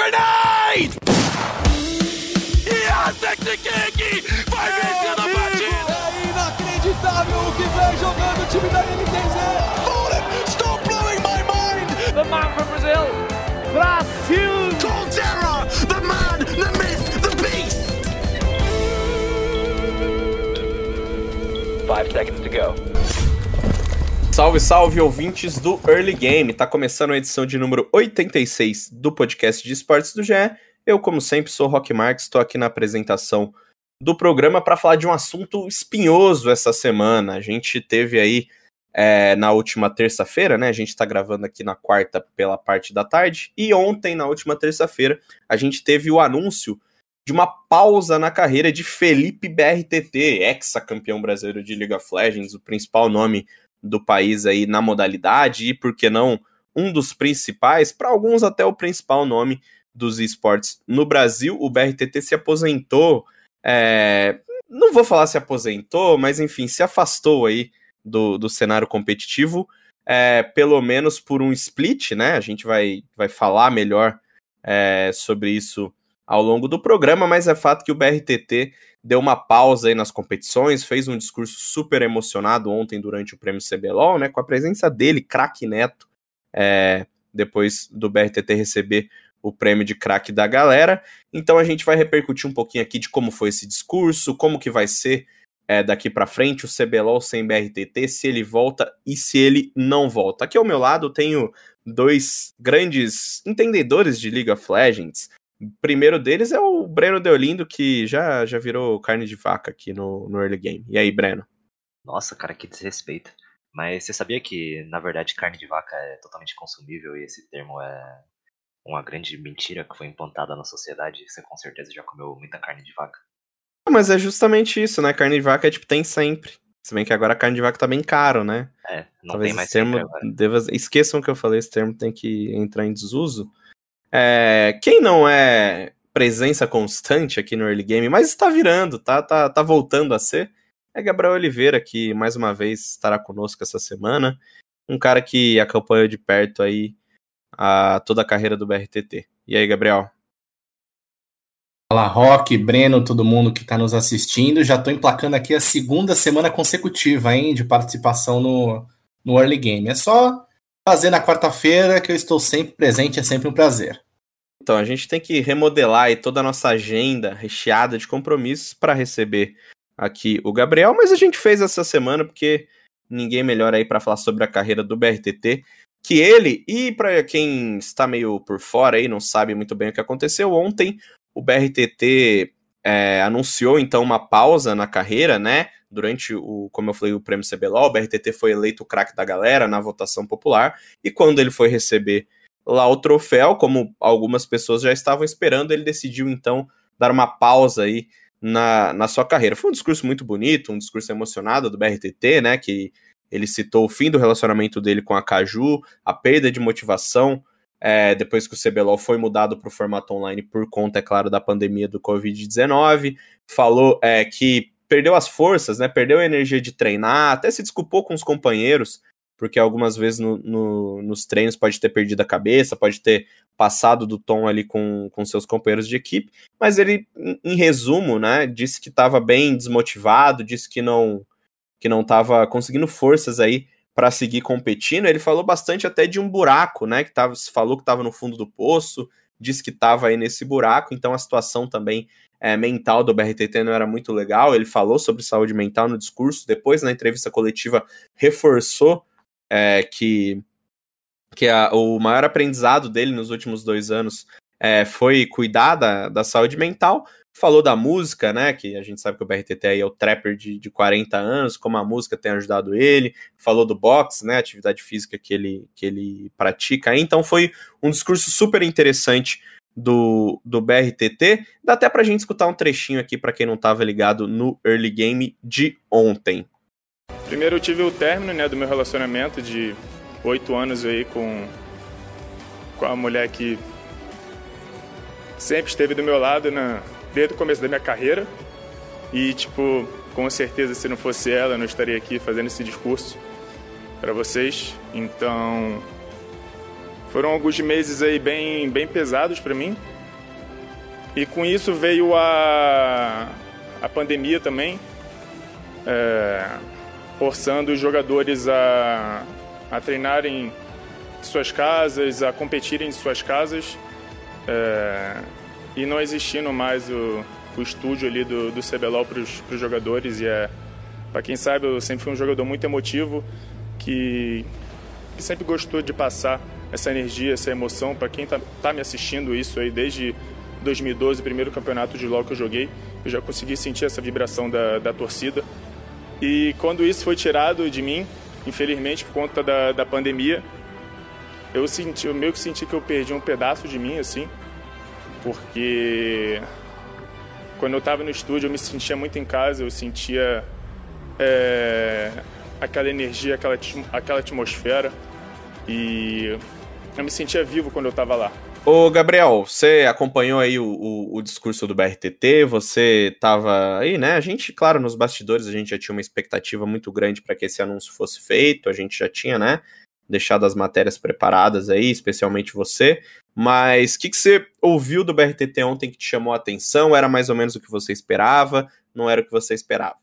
Grenade! Yes, Vai vencer a partida! É inacreditável o que vem jogando o time da NTZ! Fallen, stop blowing my mind! The man from Brazil, Brasil! Colterra, the man, the myth, the beast! Five seconds to go. Salve, salve, ouvintes do Early Game. Tá começando a edição de número 86 do podcast de esportes do GE. Eu, como sempre, sou Rock Marques, estou aqui na apresentação do programa para falar de um assunto espinhoso essa semana. A gente teve aí é, na última terça-feira, né? A gente está gravando aqui na quarta pela parte da tarde, e ontem, na última terça-feira, a gente teve o anúncio de uma pausa na carreira de Felipe BRTT, ex-campeão brasileiro de League of Legends, o principal nome do país aí na modalidade, e por que não um dos principais, para alguns até o principal nome dos esportes no Brasil. O BRTT se aposentou é, não vou falar se aposentou, mas enfim, se afastou aí do, do cenário competitivo, é, pelo menos por um split, né? A gente vai, vai falar melhor é, sobre isso ao longo do programa, mas é fato que o BRTT deu uma pausa aí nas competições, fez um discurso super emocionado ontem durante o prêmio CBLOL, né? Com a presença dele, craque Neto, é, depois do BRTT receber o prêmio de craque da galera. Então a gente vai repercutir um pouquinho aqui de como foi esse discurso, como que vai ser é, daqui para frente o CBLOL sem BRTT, se ele volta e se ele não volta. Aqui ao meu lado tenho dois grandes entendedores de League of Legends. O primeiro deles é o Breno Deolindo, que já, já virou carne de vaca aqui no, no early game. E aí, Breno? Nossa, cara, que desrespeito. Mas você sabia que, na verdade, carne de vaca é totalmente consumível e esse termo é uma grande mentira que foi implantada na sociedade. Você com certeza já comeu muita carne de vaca. Mas é justamente isso, né? Carne de vaca é tipo, tem sempre. Se bem que agora a carne de vaca tá bem caro, né? É, não Talvez tem mais esse termo deva... Esqueçam que eu falei, esse termo tem que entrar em desuso. É... Quem não é presença constante aqui no early game, mas está virando, tá, tá, tá voltando a ser, é Gabriel Oliveira, que mais uma vez estará conosco essa semana. Um cara que acompanhou de perto aí a toda a carreira do BRTT. E aí, Gabriel? Fala, Rock, Breno, todo mundo que está nos assistindo. Já estou emplacando aqui a segunda semana consecutiva hein, de participação no, no Early Game. É só fazer na quarta-feira que eu estou sempre presente, é sempre um prazer. Então, a gente tem que remodelar toda a nossa agenda recheada de compromissos para receber aqui o Gabriel, mas a gente fez essa semana porque ninguém melhor aí para falar sobre a carreira do BRTT que ele, e para quem está meio por fora aí, não sabe muito bem o que aconteceu, ontem o BRTT é, anunciou então uma pausa na carreira, né? Durante o, como eu falei, o prêmio CBLOL, o BRTT foi eleito o craque da galera na votação popular, e quando ele foi receber lá o troféu, como algumas pessoas já estavam esperando, ele decidiu então dar uma pausa aí na, na sua carreira. Foi um discurso muito bonito, um discurso emocionado do BRTT, né? Que ele citou o fim do relacionamento dele com a Caju, a perda de motivação é, depois que o CBLOL foi mudado para o formato online por conta, é claro, da pandemia do Covid-19. Falou é, que perdeu as forças, né? Perdeu a energia de treinar, até se desculpou com os companheiros, porque algumas vezes no, no, nos treinos pode ter perdido a cabeça, pode ter passado do tom ali com, com seus companheiros de equipe, mas ele, em, resumo, né, disse que estava bem desmotivado, disse que não que não estava conseguindo forças aí para seguir competindo. Ele falou bastante até de um buraco, né? Que tava, falou que estava no fundo do poço, disse que estava aí nesse buraco, então a situação também é, mental do BRTT não era muito legal. Ele falou sobre saúde mental no discurso, depois na entrevista coletiva reforçou é, que, que a, o maior aprendizado dele nos últimos dois anos é, foi cuidar da, da saúde mental, falou da música, né? Que a gente sabe que o BRTT aí é o trapper de, de 40 anos, como a música tem ajudado ele. Falou do boxe, né? Atividade física que ele, que ele pratica. Então foi um discurso super interessante do, do BRTT. Dá até pra gente escutar um trechinho aqui para quem não estava ligado no early game de ontem. Primeiro eu tive o término, né, do meu relacionamento de oito anos aí com, com a mulher que sempre esteve do meu lado na, desde o começo da minha carreira. E, tipo, com certeza, se não fosse ela, eu não estaria aqui fazendo esse discurso para vocês. Então, Foram alguns meses aí bem, bem pesados para mim. E com isso veio a, a pandemia também, é, forçando os jogadores a, a treinarem em suas casas, a competirem em suas casas. É, e não existindo mais o, o estúdio ali do, do CBLOL para os jogadores. E é, para quem sabe, eu sempre fui um jogador muito emotivo que, que sempre gostou de passar essa energia, essa emoção. Para quem está tá me assistindo isso aí desde 2012, primeiro campeonato de LoL que eu joguei, eu já consegui sentir essa vibração da, da torcida. E quando isso foi tirado de mim, infelizmente por conta da, da pandemia, eu senti, eu meio que senti que eu perdi um pedaço de mim, assim, porque quando eu estava no estúdio eu me sentia muito em casa, eu sentia é, aquela energia, aquela, aquela atmosfera e eu me sentia vivo quando eu estava lá. Ô, Gabriel, você acompanhou aí o, o, o, discurso do BRTT, você tava aí, né? A gente, claro, nos bastidores a gente já tinha uma expectativa muito grande para que esse anúncio fosse feito, a gente já tinha, né? Deixado as matérias preparadas aí, especialmente você. Mas o que, que você ouviu do BRTT ontem que te chamou a atenção? Era mais ou menos o que você esperava? Não era o que você esperava?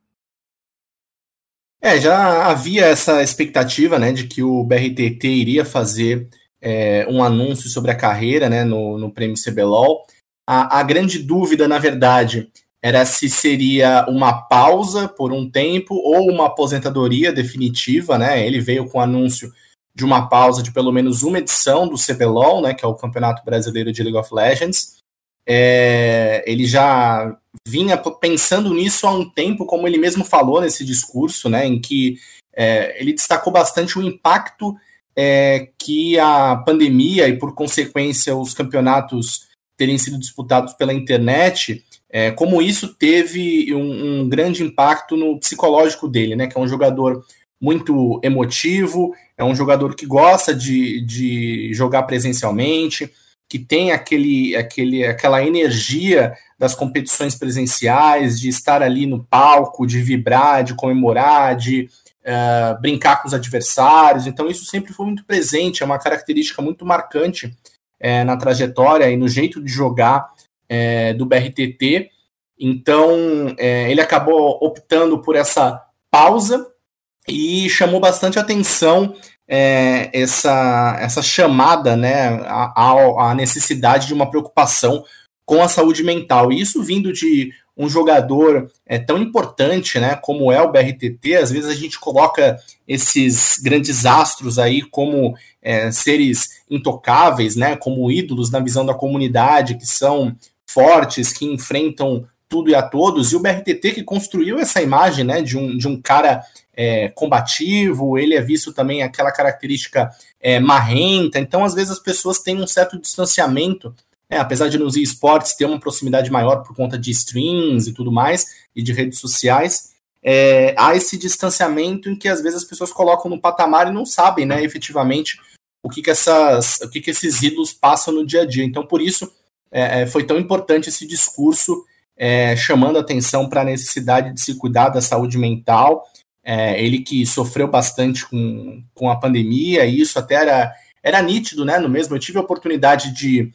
É, já havia essa expectativa, né, de que o BRTT iria fazer é, um anúncio sobre a carreira né, no, no prêmio CBLOL. A, a grande dúvida, na verdade, era se seria uma pausa por um tempo ou uma aposentadoria definitiva, né? Ele veio com o anúncio de uma pausa de pelo menos uma edição do CBLOL, né, que é o Campeonato Brasileiro de League of Legends. É, ele já vinha pensando nisso há um tempo, como ele mesmo falou nesse discurso, né, em que é, ele destacou bastante o impacto é que a pandemia e, por consequência, os campeonatos terem sido disputados pela internet, é, como isso teve um, um, grande impacto no psicológico dele, né? Que é um jogador muito emotivo, é um jogador que gosta de, de jogar presencialmente, que tem aquele, aquele, aquela energia das competições presenciais, de estar ali no palco, de vibrar, de comemorar, de uh, brincar com os adversários. Então, isso sempre foi muito presente, é uma característica muito marcante é, na trajetória e no jeito de jogar é, do BRTT. Então, ele acabou optando por essa pausa e chamou bastante atenção é, essa, essa chamada né, à, necessidade de uma preocupação com a saúde mental. E isso vindo de um jogador é, tão importante né, como é o BRTT, às vezes a gente coloca esses grandes astros aí como é, seres intocáveis, né, como ídolos na visão da comunidade, que são fortes, que enfrentam tudo e a todos, e o BRTT que construiu essa imagem né, de, um, de um cara é, combativo, ele é visto também aquela característica é, marrenta, então às vezes as pessoas têm um certo distanciamento é, apesar de nos esportes ter uma proximidade maior por conta de streams e tudo mais, e de redes sociais, é, há esse distanciamento em que às vezes as pessoas colocam no patamar e não sabem, né, efetivamente, o que, que, essas, o que, que esses ídolos passam no dia a dia. Então, por isso, é, é foi tão importante esse discurso é, chamando atenção para a necessidade de se cuidar da saúde mental. É, ele que sofreu bastante com, com a pandemia, e isso até era, era nítido, né? No mesmo, eu tive a oportunidade de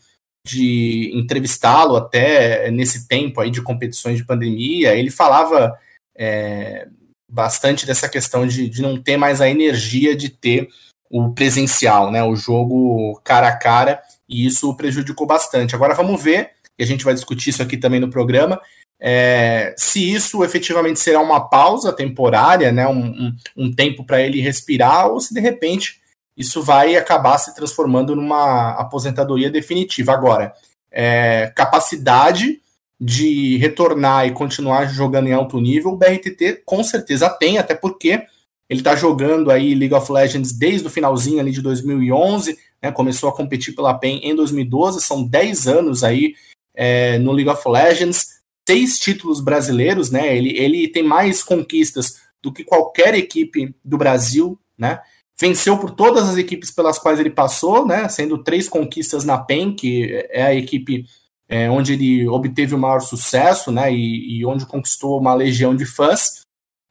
de entrevistá-lo até nesse tempo aí de competições de pandemia, ele falava é, bastante dessa questão de, de não ter mais a energia de ter o presencial, né, o jogo cara a cara, e isso prejudicou bastante. Agora vamos ver, e a gente vai discutir isso aqui também no programa, é, se isso efetivamente será uma pausa temporária, né, um, um, um tempo para ele respirar, ou se de repente isso vai acabar se transformando numa aposentadoria definitiva. Agora, é, capacidade de retornar e continuar jogando em alto nível, o BRTT com certeza tem, até porque ele está jogando aí League of Legends desde o finalzinho ali de 2011, né, começou a competir pela PEN em 2012, são 10 anos aí é, no League of Legends, seis títulos brasileiros, né, ele, ele tem mais conquistas do que qualquer equipe do Brasil, né, venceu por todas as equipes pelas quais ele passou, né, sendo três conquistas na PEN, que é a equipe é, onde ele obteve o maior sucesso, né, e, e, onde conquistou uma legião de fãs,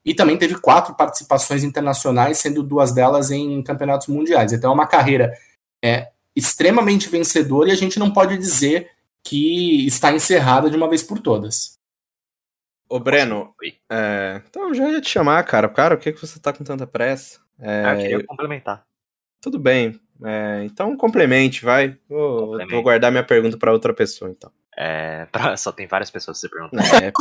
e também teve quatro participações internacionais, sendo duas delas em campeonatos mundiais. Então é uma carreira é, extremamente vencedora e a gente não pode dizer que está encerrada de uma vez por todas. Ô, Breno, é, então já ia te chamar, cara. Cara, o que, que você tá com tanta pressa? É, Ah, eu queria complementar. Tudo bem. É, então complemente, vai. Vou, Complemente. vou guardar minha pergunta pra outra pessoa, então. É, pra- só tem várias pessoas que você perguntar. É,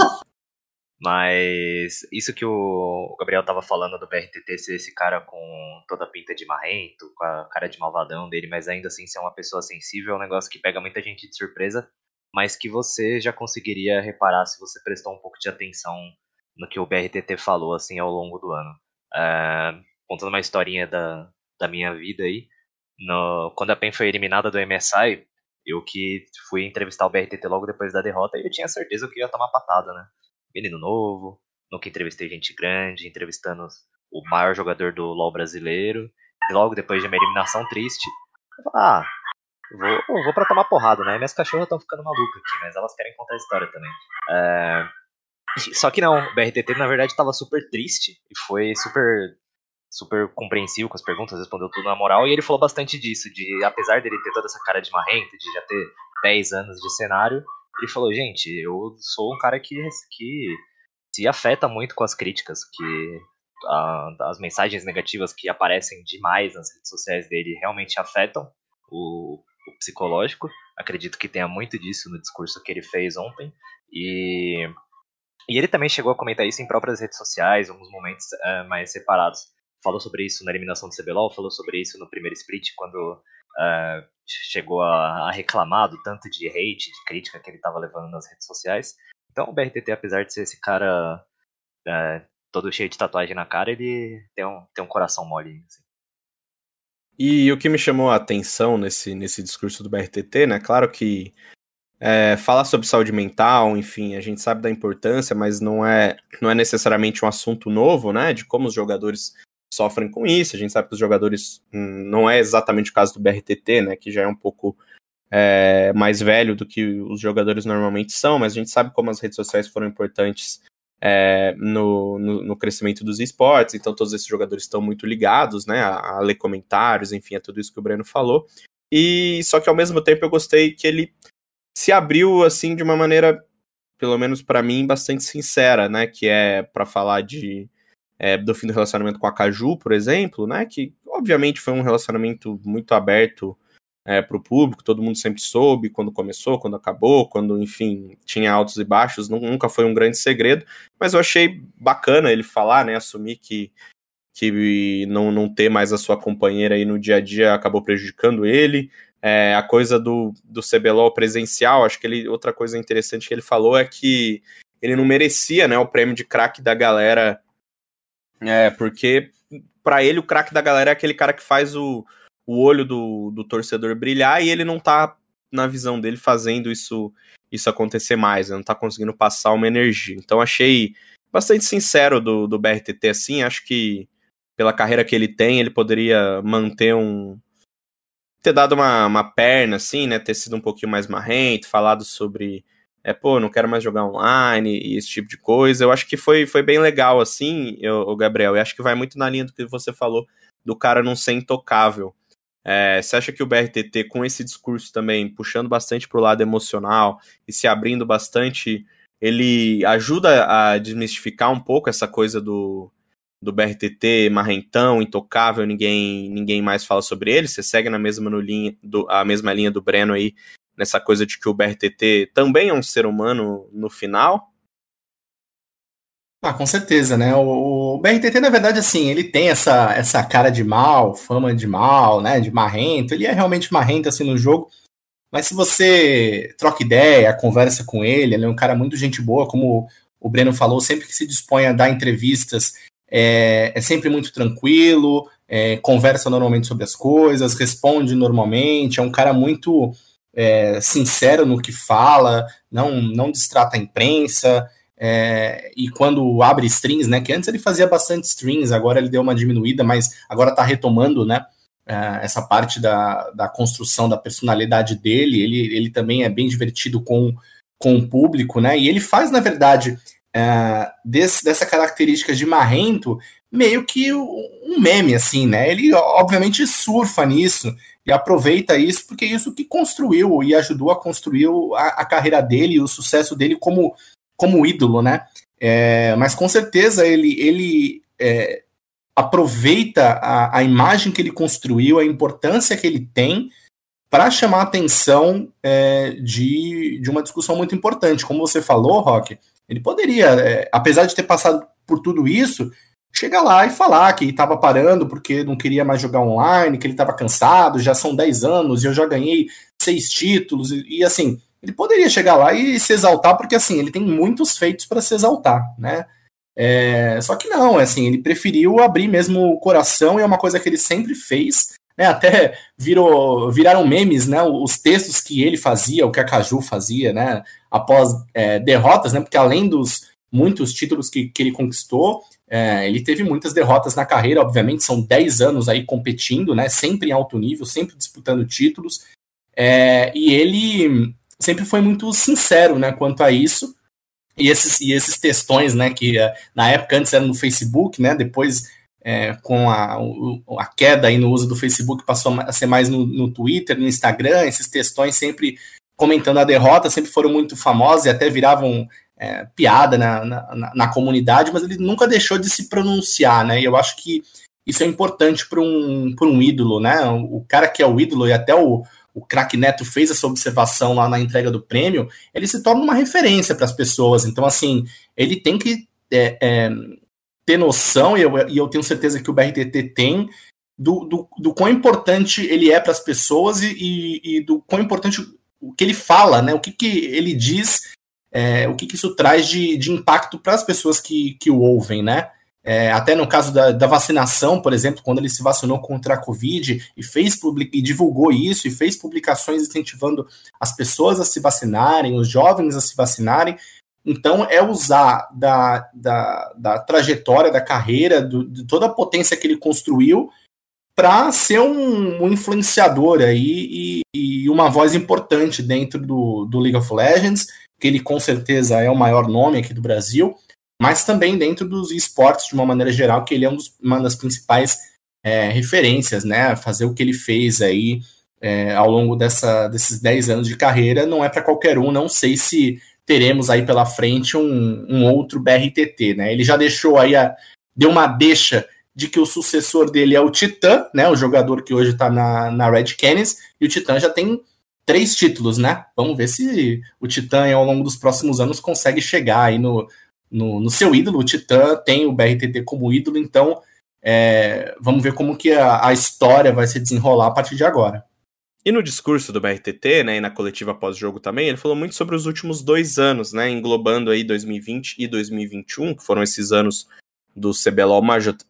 Mas isso que o Gabriel tava falando do BRTT ser esse cara com toda a pinta de marrento, com a cara de malvadão dele, mas ainda assim ser uma pessoa sensível é um negócio que pega muita gente de surpresa, mas que você já conseguiria reparar se você prestou um pouco de atenção no que o BRTT falou assim ao longo do ano. É, contando uma historinha da, da minha vida aí, no- quando a PEN foi eliminada do MSI, eu que fui entrevistar o BRTT logo depois da derrota eu tinha certeza que ia tomar patada, né? menino novo, nunca entrevistei gente grande, entrevistando o maior jogador do LoL brasileiro, e logo depois de uma eliminação triste, eu falei, ah, vou, vou pra tomar porrada, né? Minhas cachorras estão ficando malucas aqui, mas elas querem contar a história também. É, Só que não, o BRTT na verdade tava super triste e foi super super compreensivo com as perguntas, respondeu tudo na moral, e ele falou bastante disso, de apesar dele ter toda essa cara de marrento, de já ter 10 anos de cenário, ele falou, gente, eu sou um cara que, que se afeta muito com as críticas, que ah, as mensagens negativas que aparecem demais nas redes sociais dele realmente afetam o, o psicológico. Acredito que tenha muito disso no discurso que ele fez ontem. E, e ele também chegou a comentar isso em próprias redes sociais, alguns momentos eh, mais separados. Falou sobre isso na eliminação do CBLOL, falou sobre isso no primeiro split, quando eh, chegou a, a reclamar do tanto de hate, de crítica que ele estava levando nas redes sociais. Então o BRTT, apesar de ser esse cara eh, todo cheio de tatuagem na cara, ele tem um, tem um coração mole. assim. E o que me chamou a atenção nesse, nesse discurso do BRTT, né? Claro que é, falar sobre saúde mental, enfim, a gente sabe da importância, mas não é, não é necessariamente um assunto novo, né? De como os jogadores sofrem com isso. A gente sabe que os jogadores hum, não é exatamente o caso do BRTT, né? Que já é um pouco é, mais velho do que os jogadores normalmente são, mas a gente sabe como as redes sociais foram importantes é, no, no, no crescimento dos esportes, então todos esses jogadores estão muito ligados, né, a, a ler comentários, enfim, a tudo isso que o Breno falou. E só que ao mesmo tempo eu gostei que ele se abriu assim de uma maneira, pelo menos para mim, bastante sincera, né, que é para falar de é, do fim do relacionamento com a Caju, por exemplo, né, que obviamente foi um relacionamento muito aberto é, para o público, todo mundo sempre soube quando começou, quando acabou, quando, enfim, tinha altos e baixos, nu- nunca foi um grande segredo, mas eu achei bacana ele falar, né, assumir que, que não, não ter mais a sua companheira aí no dia a dia acabou prejudicando ele, é, a coisa do, do CBLOL presencial, acho que ele, outra coisa interessante que ele falou é que ele não merecia, né, o prêmio de craque da galera, é, porque para ele o craque da galera é aquele cara que faz o, o olho do, do torcedor brilhar e ele não tá, na visão dele, fazendo isso isso acontecer mais, né? não tá conseguindo passar uma energia. Então achei bastante sincero do, do BRTT assim, acho que pela carreira que ele tem, ele poderia manter um. ter dado uma, uma perna, assim, né? Ter sido um pouquinho mais marrento, falado sobre. É, pô, não quero mais jogar online e esse tipo de coisa. Eu acho que foi, foi bem legal, assim, o Gabriel. E acho que vai muito na linha do que você falou do cara não ser intocável. É, você acha que o BRTT, com esse discurso também, puxando bastante pro lado emocional e se abrindo bastante, ele ajuda a desmistificar um pouco essa coisa do, do BRTT marrentão, intocável, ninguém ninguém mais fala sobre ele? Você segue na mesma, linha, do, a mesma linha do Breno aí, nessa coisa de que o BRTT também é um ser humano no final? Ah, com certeza, né? O, o BRTT, na verdade, assim, ele tem essa, essa cara de mal, fama de mal, né? De marrento. Ele é realmente marrento, assim, no jogo. Mas se você troca ideia, conversa com ele, ele é um cara muito gente boa, como o Breno falou, sempre que se dispõe a dar entrevistas, é, é sempre muito tranquilo, é, conversa normalmente sobre as coisas, responde normalmente, é um cara muito é, sincero no que fala, não, não distrata a imprensa. É, e quando abre strings, né? Que antes ele fazia bastante strings, agora ele deu uma diminuída, mas agora tá retomando, né? É, essa parte da, da construção da personalidade dele. Ele, ele também é bem divertido com, com o público, né? E ele faz, na verdade, é, desse, dessa característica de marrento meio que um meme, assim, né? Ele obviamente surfa nisso. E aproveita isso porque é isso que construiu e ajudou a construir a, a carreira dele e o sucesso dele como, como ídolo, né? É, mas com certeza ele, ele é, aproveita a, a imagem que ele construiu, a importância que ele tem para chamar a atenção é, de, de uma discussão muito importante. Como você falou, Rock, ele poderia, é, apesar de ter passado por tudo isso, chegar lá e falar que estava parando porque não queria mais jogar online, que ele estava cansado, já são 10 anos e eu já ganhei seis títulos, e, e, assim, ele poderia chegar lá e se exaltar, porque assim, ele tem muitos feitos para se exaltar, né? É, só que não, é assim, ele preferiu abrir mesmo o coração e é uma coisa que ele sempre fez, né? Até virou, viraram memes, né? Os textos que ele fazia, o que a Caju fazia, né? Após é, derrotas, né? Porque além dos muitos títulos que, que ele conquistou, é, ele teve muitas derrotas na carreira, obviamente, são 10 anos aí competindo, né? Sempre em alto nível, sempre disputando títulos. É, e ele sempre foi muito sincero, né, quanto a isso. E esses, e esses textões, né, que é, na época antes era no Facebook, né, depois é, com a, a queda aí no uso do Facebook passou a ser mais no, no Twitter, no Instagram, esses textões sempre comentando a derrota, sempre foram muito famosos e até viravam é, piada na, na, na, comunidade, mas ele nunca deixou de se pronunciar, né? E eu acho que isso é importante para um, um ídolo, né? O cara que é o ídolo, e até o, o craque Neto fez essa observação lá na entrega do prêmio, ele se torna uma referência para as pessoas. Então, assim, ele tem que é, é, ter noção, e eu, e eu tenho certeza que o BRTT tem, do, do, do quão importante ele é para as pessoas e, e, e, do quão importante o que ele fala, né? O que, que ele diz é, o que, que, isso traz de, de impacto para as pessoas que, que o ouvem, né? É, até no caso da, da, vacinação, por exemplo, quando ele se vacinou contra a Covid e fez e divulgou isso e fez publicações incentivando as pessoas a se vacinarem, os jovens a se vacinarem. Então, é usar da, da, da trajetória, da carreira, do, de toda a potência que ele construiu para ser um, um, influenciador aí e, e, uma voz importante dentro do, do League of Legends que ele com certeza é o maior nome aqui do Brasil, mas também dentro dos esportes de uma maneira geral, que ele é um dos, uma das principais é, referências, né? Fazer o que ele fez aí é, ao longo dessa, desses 10 anos de carreira não é para qualquer um, não sei se teremos aí pela frente um, um outro BRTT, né? Ele já deixou aí, a, deu uma deixa de que o sucessor dele é o Titã, né? O jogador que hoje está na, na Red Canids, e o Titã já tem três títulos, né? Vamos ver se o Titã, ao longo dos próximos anos, consegue chegar aí no, no, no seu ídolo. O Titã tem o BRTT como ídolo, então é, vamos ver como que a, a, história vai se desenrolar a partir de agora. E no discurso do BRTT, né, e na coletiva pós-jogo também, ele falou muito sobre os últimos dois anos, né, englobando aí 2020 e 2021, que foram esses anos do CBLOL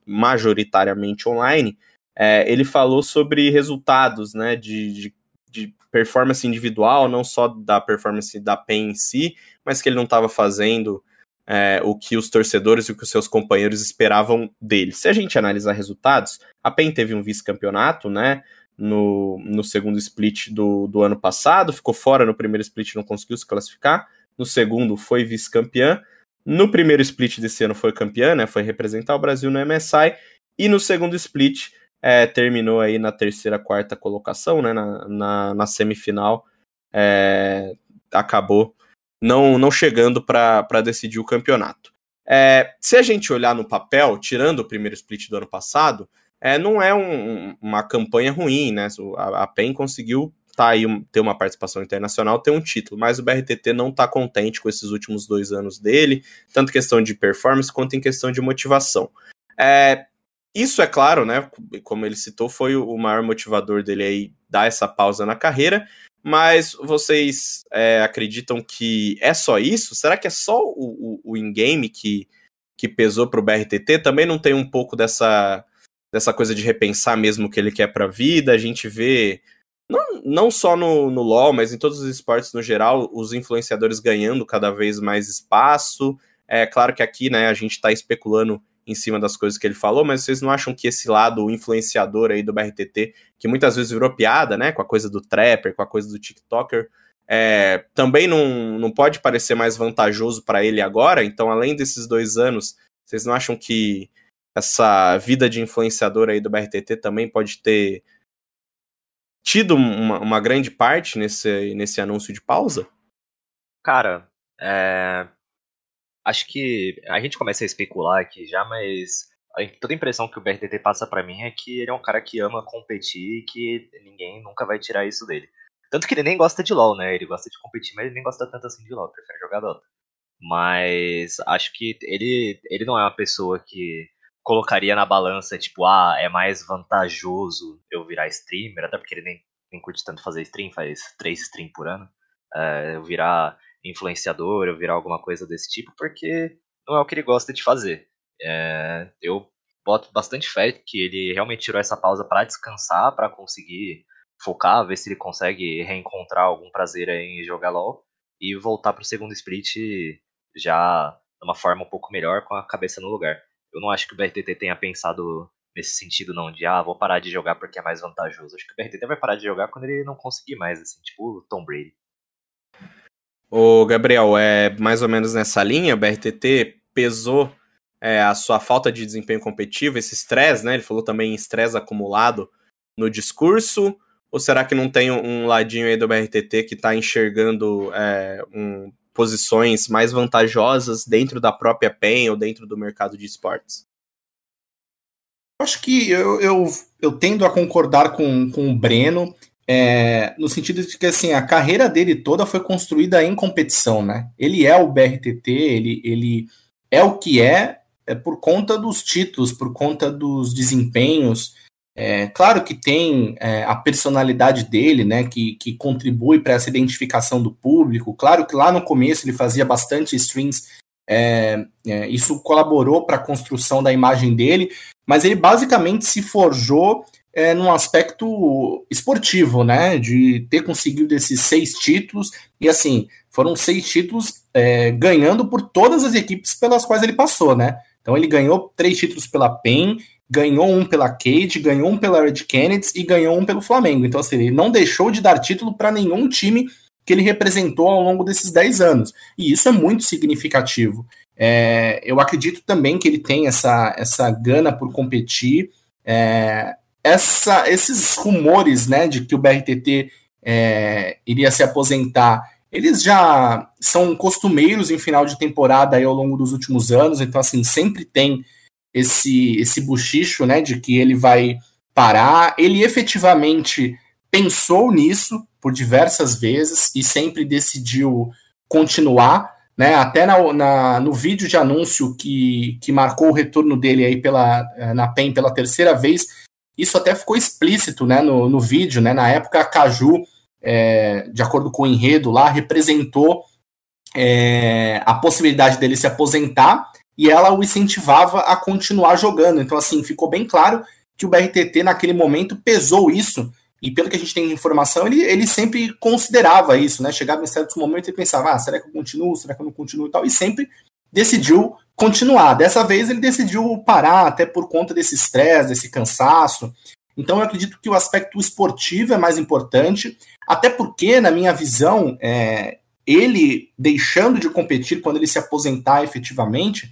majoritariamente online. É, ele falou sobre resultados, né, de, de de performance individual, não só da performance da PEN em si, mas que ele não estava fazendo é, o que os torcedores e o que os seus companheiros esperavam dele. Se a gente analisar resultados, a PEN teve um vice-campeonato, né? No, no segundo split do, do ano passado, ficou fora no primeiro split, não conseguiu se classificar. No segundo, foi vice-campeã. No primeiro split desse ano, foi campeã, né? Foi representar o Brasil no MSI. E no segundo split, é, terminou aí na terceira, quarta colocação, né, na, na, na semifinal, é, acabou não, não chegando para decidir o campeonato. É, se a gente olhar no papel, tirando o primeiro split do ano passado, é, não é um, uma campanha ruim, né? A, a PEN conseguiu tá aí, ter uma participação internacional, ter um título, mas o BRTT não está contente com esses últimos dois anos dele, tanto questão de performance quanto em questão de motivação. É, isso, é claro, né? Como ele citou, foi o maior motivador dele aí dar essa pausa na carreira. Mas vocês é, acreditam que é só isso? Será que é só o, o, o in-game que, que pesou para o BRTT? Também não tem um pouco dessa, dessa coisa de repensar mesmo o que ele quer para a vida? A gente vê, não, não só no, no LoL, mas em todos os esportes no geral, os influenciadores ganhando cada vez mais espaço. É claro que aqui né, a gente está especulando em cima das coisas que ele falou, mas vocês não acham que esse lado influenciador aí do BRTT, que muitas vezes virou piada, né, com a coisa do trapper, com a coisa do TikToker, é, também não, não pode parecer mais vantajoso para ele agora? Então, além desses dois anos, vocês não acham que essa vida de influenciador aí do BRTT também pode ter tido uma, uma grande parte nesse, nesse anúncio de pausa? Cara, é... acho que a gente começa a especular aqui já, mas toda a impressão que o BRTT passa para mim é que ele é um cara que ama competir e que ninguém nunca vai tirar isso dele. Tanto que ele nem gosta de LoL, né? Ele gosta de competir, mas ele nem gosta tanto assim de LoL, prefere jogar Dota. Mas acho que ele, ele não é uma pessoa que colocaria na balança, tipo, ah, é mais vantajoso eu virar streamer, até porque ele nem, nem curte tanto fazer stream, faz três streams por ano. É, eu virar influenciador, eu virar alguma coisa desse tipo, porque não é o que ele gosta de fazer. É, eu boto bastante fé que ele realmente tirou essa pausa para descansar, para conseguir focar, ver se ele consegue reencontrar algum prazer em jogar LoL e voltar para o segundo split já de uma forma um pouco melhor, com a cabeça no lugar. Eu não acho que o BRTT tenha pensado nesse sentido, não, de ah, vou parar de jogar porque é mais vantajoso. Acho que o BRTT vai parar de jogar quando ele não conseguir mais, assim, tipo o Tom Brady. Ô, Gabriel, é mais ou menos nessa linha, o BRTT pesou é, a sua falta de desempenho competitivo, esse estresse, né? Ele falou também em estresse acumulado no discurso. Ou será que não tem um ladinho aí do BRTT que está enxergando é, um, posições mais vantajosas dentro da própria PEN ou dentro do mercado de esportes? Acho que eu, eu, eu tendo a concordar com, com o Breno, é, no sentido de que assim, a carreira dele toda foi construída em competição, né? Ele é o BRTT, ele, ele é o que é, é por conta dos títulos, por conta dos desempenhos. É, claro que tem é, a personalidade dele, né, que, que contribui para essa identificação do público. Claro que lá no começo ele fazia bastante streams, é, é isso colaborou para a construção da imagem dele, mas ele basicamente se forjou é, num aspecto esportivo, né, de ter conseguido esses seis títulos, e assim, foram seis títulos é, ganhando por todas as equipes pelas quais ele passou, né? Então ele ganhou três títulos pela PEN, ganhou um pela Cade, ganhou um pela Red Kennedy e ganhou um pelo Flamengo. Então, assim, ele não deixou de dar título para nenhum time que ele representou ao longo desses 10 anos. E isso é muito significativo. É, eu acredito também que ele tem essa, essa gana por competir. É, essa, esses rumores né, de que o BRTT é, iria se aposentar eles já são costumeiros em final de temporada aí ao longo dos últimos anos, então assim, sempre tem esse esse buchicho, né, de que ele vai parar. Ele efetivamente pensou nisso por diversas vezes e sempre decidiu continuar, né? Até na, na, no vídeo de anúncio que, que marcou o retorno dele aí pela, na PEN pela terceira vez, isso até ficou explícito, né, no, no vídeo, né? Na época a Caju é, de acordo com o enredo lá, representou é, a possibilidade dele se aposentar e ela o incentivava a continuar jogando. Então, assim, ficou bem claro que o BRTT naquele momento pesou isso, e pelo que a gente tem de informação, ele, ele sempre considerava isso, né? Chegava em certos momentos e pensava, ah, será que eu continuo, será que eu não continuo e tal, e sempre decidiu continuar. Dessa vez ele decidiu parar, até por conta desse estresse, desse cansaço. Então eu acredito que o aspecto esportivo é mais importante, até porque, na minha visão, é, ele deixando de competir quando ele se aposentar efetivamente,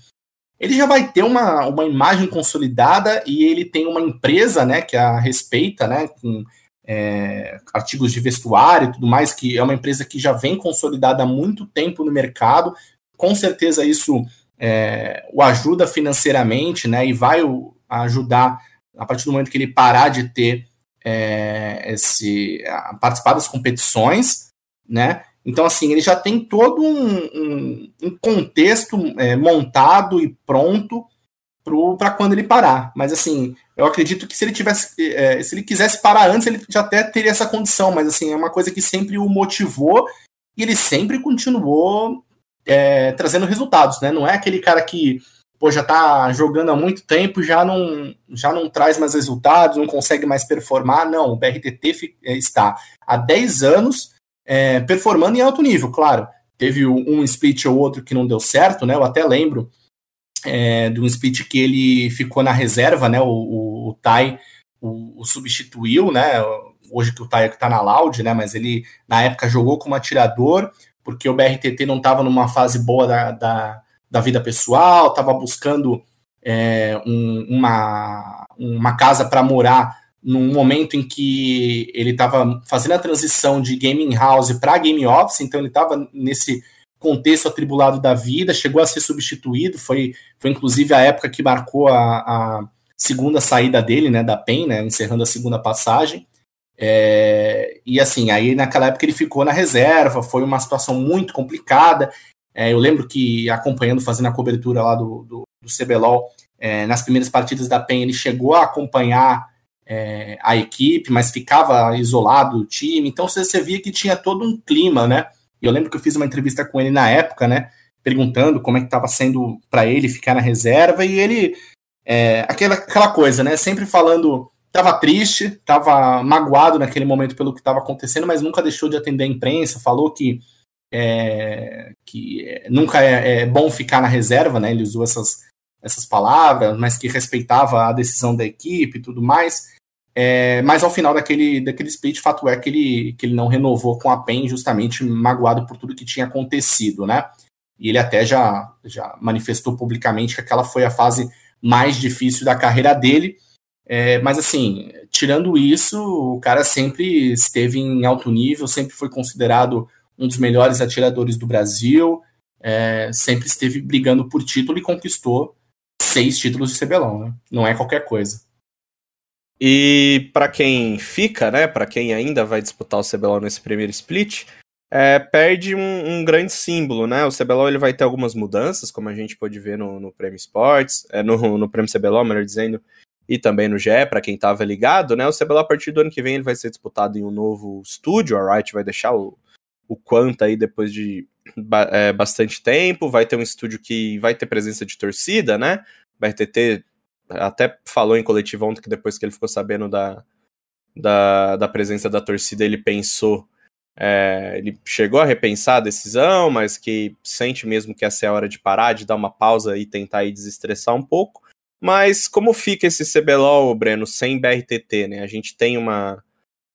ele já vai ter uma, uma imagem consolidada e ele tem uma empresa né, que a respeita, né, com é, artigos de vestuário e tudo mais, que é uma empresa que já vem consolidada há muito tempo no mercado. Com certeza isso é, o ajuda financeiramente né, e vai o, ajudar a partir do momento que ele parar de ter é, esse participar das competições, né? Então, assim, ele já tem todo um, um, um contexto é, montado e pronto para quando ele parar. Mas, assim, eu acredito que se ele tivesse, é, se ele quisesse parar antes, ele já até teria essa condição. Mas, assim, é uma coisa que sempre o motivou e ele sempre continuou é, trazendo resultados, né? Não é aquele cara que pô, já tá jogando há muito tempo, já não, já não traz mais resultados, não consegue mais performar. Não, o BRTT é, está há 10 anos é, performando em alto nível, claro. Teve um split ou outro que não deu certo, né? Eu até lembro é, de um split que ele ficou na reserva, né? O, o, o Tai o, o, substituiu, né? Hoje que o Tai está na Loud, né? Mas ele na época jogou como atirador, porque o BRTT não estava numa fase boa da, da da vida pessoal, estava buscando é, um, uma, uma casa para morar num momento em que ele estava fazendo a transição de gaming house para game office, então ele estava nesse contexto atribulado da vida, chegou a ser substituído, foi, foi inclusive a época que marcou a, a segunda saída dele, né, da PEN, né, encerrando a segunda passagem. É, e assim, aí naquela época ele ficou na reserva, foi uma situação muito complicada. É, eu lembro que acompanhando, fazendo a cobertura lá do, do, do CBLOL, é, nas primeiras partidas da PEN, ele chegou a acompanhar é, a equipe, mas ficava isolado do time. Então você, você via que tinha todo um clima, né? E eu lembro que eu fiz uma entrevista com ele na época, né? Perguntando como é que estava sendo para ele ficar na reserva, e ele. É, aquela, aquela coisa, né? Sempre falando. Tava triste, tava magoado naquele momento pelo que estava acontecendo, mas nunca deixou de atender a imprensa, falou que, é, que nunca é, é bom ficar na reserva, né? Ele usou essas, essas palavras, mas que respeitava a decisão da equipe e tudo mais. É, mas ao final daquele, daquele split, fato é que ele, que ele não renovou com a PEN, justamente magoado por tudo que tinha acontecido, né? E ele até já, já manifestou publicamente que aquela foi a fase mais difícil da carreira dele. É, mas assim, tirando isso, o cara sempre esteve em alto nível, sempre foi considerado um dos melhores atiradores do Brasil, é, sempre esteve brigando por título e conquistou seis títulos de CBLOL, né? Não é qualquer coisa. E para quem fica, né, para quem ainda vai disputar o CBLOL nesse primeiro split, é, perde um, um, grande símbolo, né? O CBLOL ele vai ter algumas mudanças, como a gente pode ver no, no Prêmio Sports, é, no, no Prêmio CBLOL, melhor dizendo, e também no GE, para quem estava ligado, né? O CBLOL a partir do ano que vem ele vai ser disputado em um novo estúdio, a Riot vai deixar o, o Quanta aí depois de é, bastante tempo, vai ter um estúdio que vai ter presença de torcida, né? O BRTT até falou em coletivo ontem que depois que ele ficou sabendo da, da, da presença da torcida, ele pensou. É, ele chegou a repensar a decisão, mas que sente mesmo que essa é a hora de parar, de dar uma pausa e tentar aí desestressar um pouco. Mas como fica esse CBLOL, Breno, sem BRTT, né? A gente tem uma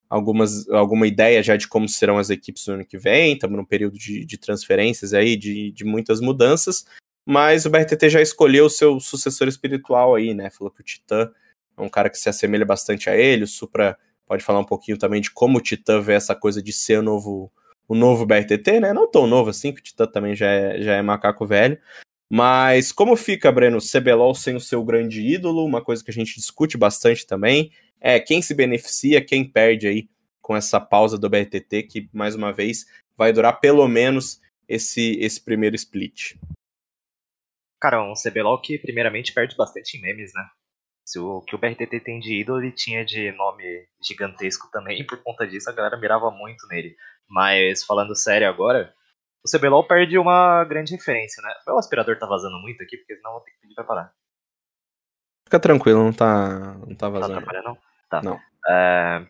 algumas, alguma ideia já de como serão as equipes no ano que vem, estamos num período de, de transferências aí, de, de muitas mudanças, mas o BRTT já escolheu o seu sucessor espiritual aí, né? Falou que o Titã é um cara que se assemelha bastante a ele. O Supra pode falar um pouquinho também de como o Titã vê essa coisa de ser o novo, o novo BRTT, né? Não tão novo assim, que o Titã também já é, já é macaco velho. Mas como fica, Breno, o CBLOL sem o seu grande ídolo? Uma coisa que a gente discute bastante também é quem se beneficia, quem perde aí com essa pausa do BRTT, que mais uma vez vai durar pelo menos esse, esse primeiro split. Cara, um CBLOL que primeiramente perde bastante em memes, né? Se o que o BRTT tem de ídolo, ele tinha de nome gigantesco também, e por conta disso a galera mirava muito nele. Mas falando sério agora, o CBLOL perde uma grande referência, né? Meu aspirador tá vazando muito aqui, porque senão eu vou ter que pedir pra parar. Fica tranquilo, não tá, não tá vazando. Tá atrapalhando, não? Tá. Não. É...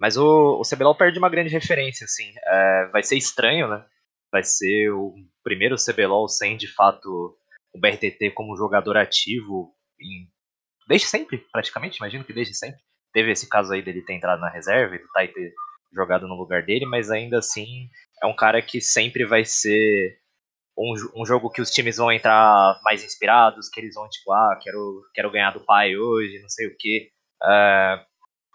Mas o, o CBLOL perde uma grande referência, assim. É... Vai ser estranho, né? Vai ser o primeiro CBLOL sem, de fato, o BRTT como jogador ativo em... desde sempre, praticamente, imagino que desde sempre. Teve esse caso aí dele ter entrado na reserva e do Tai ter jogado no lugar dele, mas ainda assim é um cara que sempre vai ser um, um jogo que os times vão entrar mais inspirados, que eles vão tipo, ah, quero, quero ganhar do pai hoje, não sei o que. Uh,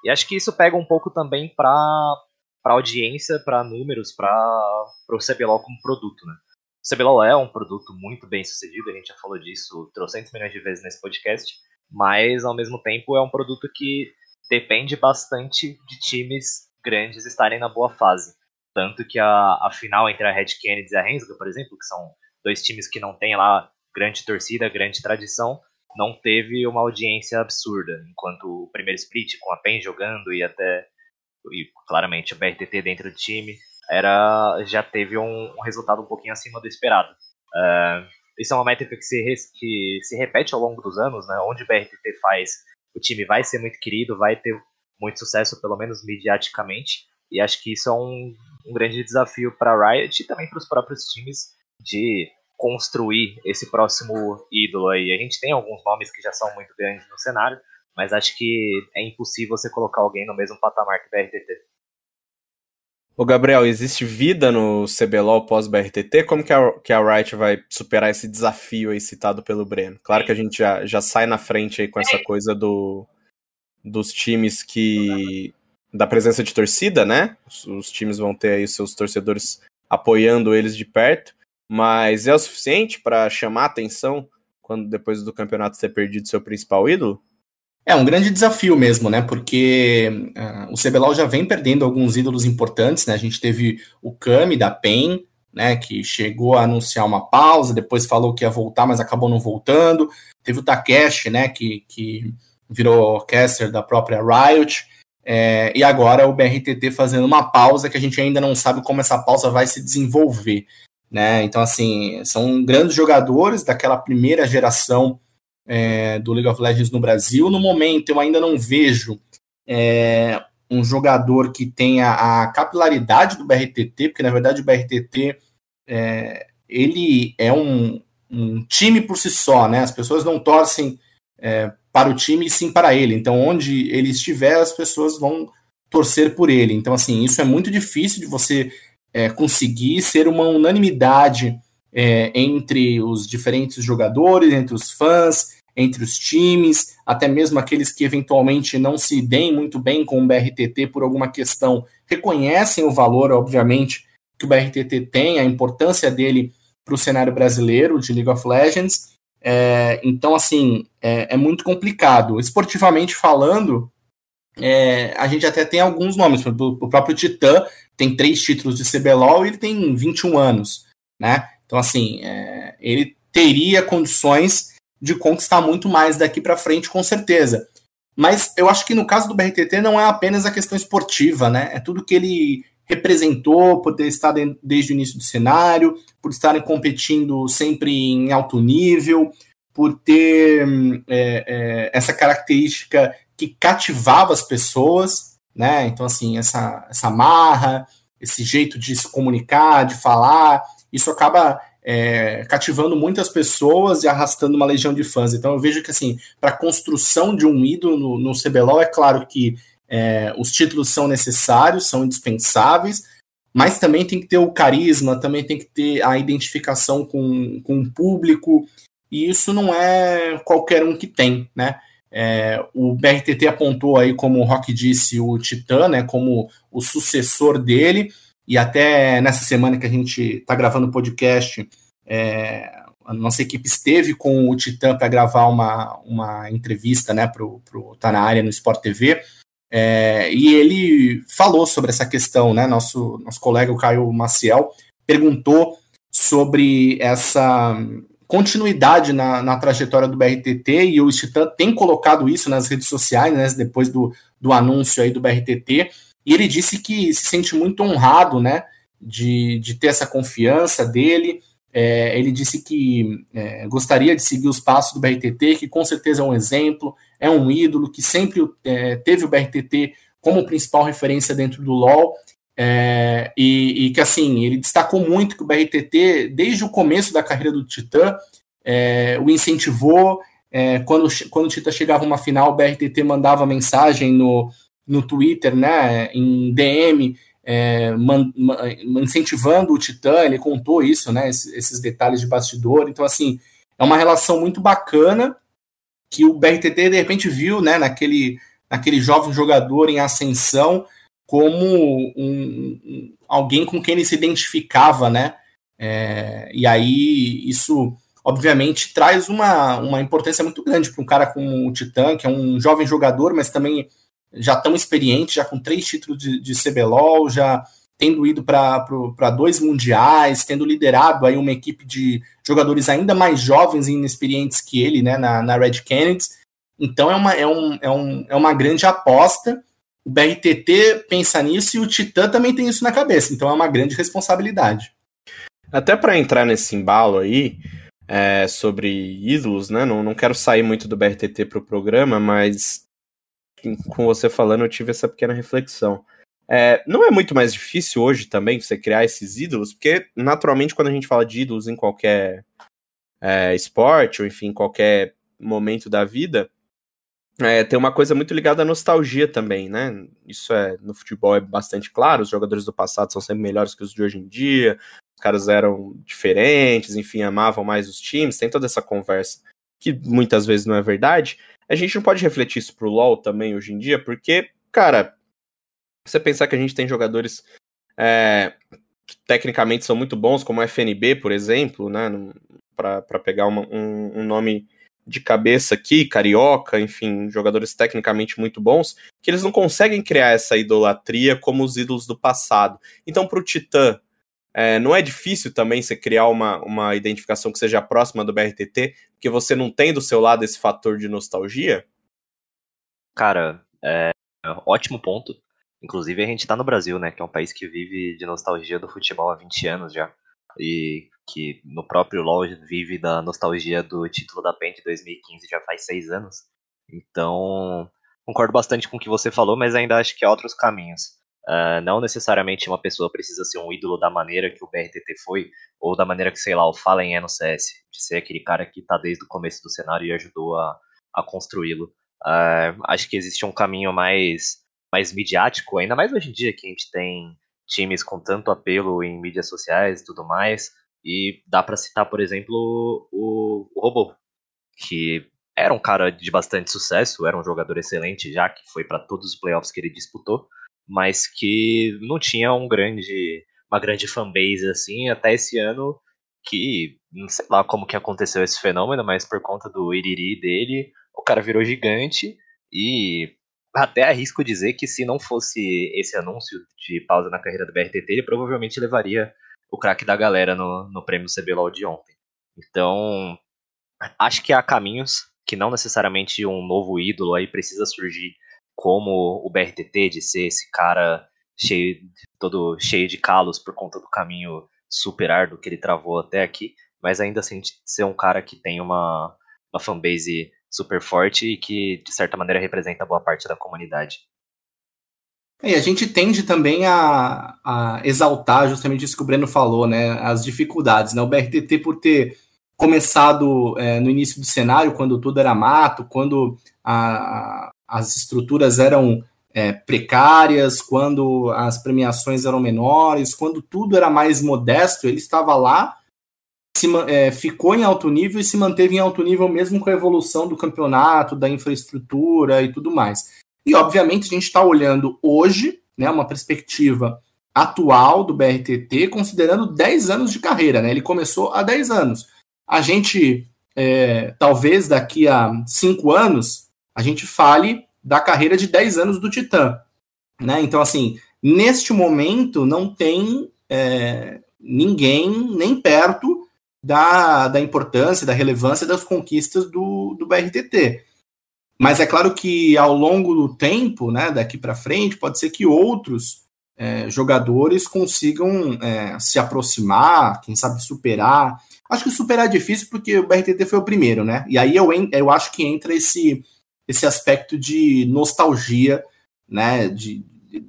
e acho que isso pega um pouco também para para audiência, para números, para o CBLOL como produto, né? O CBLOL é um produto muito bem sucedido, a gente já falou disso trocentos milhões de vezes nesse podcast, mas ao mesmo tempo é um produto que depende bastante de times grandes estarem na boa fase. Tanto que a, a final entre a Red Kennedy e a Rensga, por exemplo, que são dois times que não têm lá grande torcida, grande tradição, não teve uma audiência absurda, enquanto o primeiro split com a PEN jogando e até e claramente o BRTT dentro do time era já teve um, resultado um pouquinho acima do esperado. Uh, isso é uma métrica que se, que se repete ao longo dos anos, né? Onde o BRTT faz, o time vai ser muito querido, vai ter muito sucesso, pelo menos mediaticamente. E acho que isso é um, um grande desafio para a Riot e também para os próprios times de construir esse próximo ídolo aí. A gente tem alguns nomes que já são muito grandes no cenário, mas acho que é impossível você colocar alguém no mesmo patamar que o BRTT. Ô Gabriel, existe vida no CBLOL pós-BRTT? Como que a, que a Riot vai superar esse desafio aí citado pelo Breno? Claro que a gente já, já sai na frente aí com essa coisa do, dos times que. da presença de torcida, né? Os, os times vão ter aí seus torcedores apoiando eles de perto, mas é o suficiente para chamar atenção quando depois do campeonato ter perdido seu principal ídolo? É um grande desafio mesmo, né? Porque uh, o CBLOL já vem perdendo alguns ídolos importantes, né? A gente teve o Kami da PEN, né? Que chegou a anunciar uma pausa, depois falou que ia voltar, mas acabou não voltando. Teve o Takeshi, né? Que, que virou caster da própria Riot. É, e agora o BRTT fazendo uma pausa que a gente ainda não sabe como essa pausa vai se desenvolver. Né? Então, assim, são grandes jogadores daquela primeira geração é, do League of Legends no Brasil. No momento, eu ainda não vejo é, um jogador que tenha a capilaridade do BRTT, porque na verdade o BRTT é, ele é um, um, time por si só, né? As pessoas não torcem é, para o time e sim para ele. Então, onde ele estiver, as pessoas vão torcer por ele. Então, assim, isso é muito difícil de você é, conseguir ser uma unanimidade é, entre os diferentes jogadores, entre os fãs, entre os times, até mesmo aqueles que eventualmente não se deem muito bem com o BRTT por alguma questão, reconhecem o valor, obviamente, que o BRTT tem, a importância dele para o cenário brasileiro de League of Legends. É, então, assim, é, é, muito complicado. Esportivamente falando, é, a gente até tem alguns nomes. O próprio Titã tem três títulos de CBLOL e ele tem 21 anos, né? Então, assim, é, ele teria condições de conquistar muito mais daqui para frente, com certeza. Mas eu acho que no caso do BRTT não é apenas a questão esportiva, né? É tudo que ele representou por ter estado desde o início do cenário, por estarem competindo sempre em alto nível, por ter é, é, essa característica que cativava as pessoas, né? Então, assim, essa, essa marra, esse jeito de se comunicar, de falar, isso acaba é, cativando muitas pessoas e arrastando uma legião de fãs. Então, eu vejo que, assim, para a construção de um ídolo no, no CBLOL, é claro que é, os títulos são necessários, são indispensáveis, mas também tem que ter o carisma, também tem que ter a identificação com, com o público, e isso não é qualquer um que tem, né? É, o BRTT apontou aí, como o Rock disse, o Titã, né, como o sucessor dele, e até nessa semana que a gente está gravando o podcast, é, a nossa equipe esteve com o Titã para gravar uma, uma entrevista né, para o Tá na área no Sport TV, é, e ele falou sobre essa questão, né? Nosso, nosso colega, o Caio Maciel, perguntou sobre essa continuidade na, na trajetória do BRTT e o Titã tem colocado isso nas redes sociais, né, depois do, do anúncio aí do BRTT, e ele disse que se sente muito honrado, né, de, de ter essa confiança dele, é, ele disse que é, gostaria de seguir os passos do BRTT, que com certeza é um exemplo, é um ídolo, que sempre é, teve o BRTT como principal referência dentro do LoL, é, e, e, que assim, ele destacou muito que o BRTT, desde o começo da carreira do Titã, é, o incentivou. É, quando, quando o Titã chegava uma final, o BRTT mandava mensagem no, no Twitter, né, em DM, é, man, man, incentivando o Titã, ele contou isso, né, esses, esses, detalhes de bastidor. Então, assim, é uma relação muito bacana que o BRTT, de repente, viu né, naquele, naquele jovem jogador em ascensão como um, um, alguém com quem ele se identificava, né? É, e aí isso, obviamente, traz uma, uma importância muito grande para um cara como o Titã, que é um jovem jogador, mas também já tão experiente, já com três títulos de, de CBLOL, já tendo ido para dois mundiais, tendo liderado aí uma equipe de jogadores ainda mais jovens e inexperientes que ele, né, na, na Red Kennedy. Então é uma, é, um, é, um, é uma grande aposta o BRTT pensa nisso e o Titã também tem isso na cabeça, então é uma grande responsabilidade. Até para entrar nesse embalo aí, é, sobre ídolos, né? Não, não quero sair muito do BRTT para o programa, mas com você falando eu tive essa pequena reflexão. É, não é muito mais difícil hoje também você criar esses ídolos, porque naturalmente quando a gente fala de ídolos em qualquer é, esporte ou enfim qualquer momento da vida, é, tem uma coisa muito ligada à nostalgia também, né? Isso é no futebol é bastante claro. Os jogadores do passado são sempre melhores que os de hoje em dia. Os caras eram diferentes, enfim, amavam mais os times. Tem toda essa conversa. que muitas vezes não é verdade, a gente não pode refletir isso pro LoL também hoje em dia, porque, cara, você pensar que a gente tem jogadores é, que tecnicamente são muito bons, como o FNB, por exemplo, né, para pegar uma, um, um nome de cabeça aqui, carioca, enfim, jogadores tecnicamente muito bons, que eles não conseguem criar essa idolatria como os ídolos do passado. Então, para o Titã, é, não é difícil também você criar uma, uma identificação que seja próxima do BRTT, porque você não tem do seu lado esse fator de nostalgia? Cara, é, ótimo ponto. Inclusive a gente tá no Brasil, né, que é um país que vive de nostalgia do futebol há 20 anos já. E que no próprio LoL vive da nostalgia do título da PEN de 2015 já faz seis anos. Então, concordo bastante com o que você falou, mas ainda acho que há outros caminhos. Uh, não necessariamente uma pessoa precisa ser um ídolo da maneira que o BRTT foi, ou da maneira que, sei lá, o Fallen é no CS, de ser aquele cara que tá desde o começo do cenário e ajudou a, a construí-lo. Uh, acho que existe um caminho mais, mais midiático, ainda mais hoje em dia que a gente tem times com tanto apelo em mídias sociais e tudo mais, e dá para citar, por exemplo, o, o Robô, que era um cara de bastante sucesso, era um jogador excelente já, que foi para todos os playoffs que ele disputou, mas que não tinha um grande, uma grande fanbase assim, até esse ano que não sei lá como que aconteceu esse fenômeno, mas por conta do iriri dele, o cara virou gigante e até arrisco dizer que se não fosse esse anúncio de pausa na carreira do BRTT, ele provavelmente levaria o craque da galera no, no prêmio CBLOL de ontem. Então, acho que há caminhos que não necessariamente um novo ídolo aí precisa surgir como o BRTT de ser esse cara cheio todo cheio de calos por conta do caminho super árduo que ele travou até aqui, mas ainda assim ser um cara que tem uma, uma fanbase super forte e que de certa maneira representa boa parte da comunidade. E a gente tende também a, a, exaltar justamente isso que o Breno falou, né? As dificuldades, né? O BRTT por ter começado é, no início do cenário, quando tudo era mato, quando a, as estruturas eram é, precárias, quando as premiações eram menores, quando tudo era mais modesto, ele estava lá, se, é, ficou em alto nível e se manteve em alto nível mesmo com a evolução do campeonato, da infraestrutura e tudo mais. E, obviamente, a gente está olhando hoje, né, uma perspectiva atual do BRTT, considerando 10 anos de carreira. Né? Ele começou há 10 anos. A gente, é, talvez daqui a 5 anos, a gente fale da carreira de 10 anos do Titã. Né? Então, assim, neste momento, não tem é, ninguém nem perto da, da importância, da relevância das conquistas do, do BRTT. Mas é claro que ao longo do tempo, né, daqui para frente, pode ser que outros é, jogadores consigam é, se aproximar, quem sabe superar. Acho que superar é difícil porque o BRTT foi o primeiro, né? E aí eu, eu acho que entra esse, esse aspecto de nostalgia, né? De,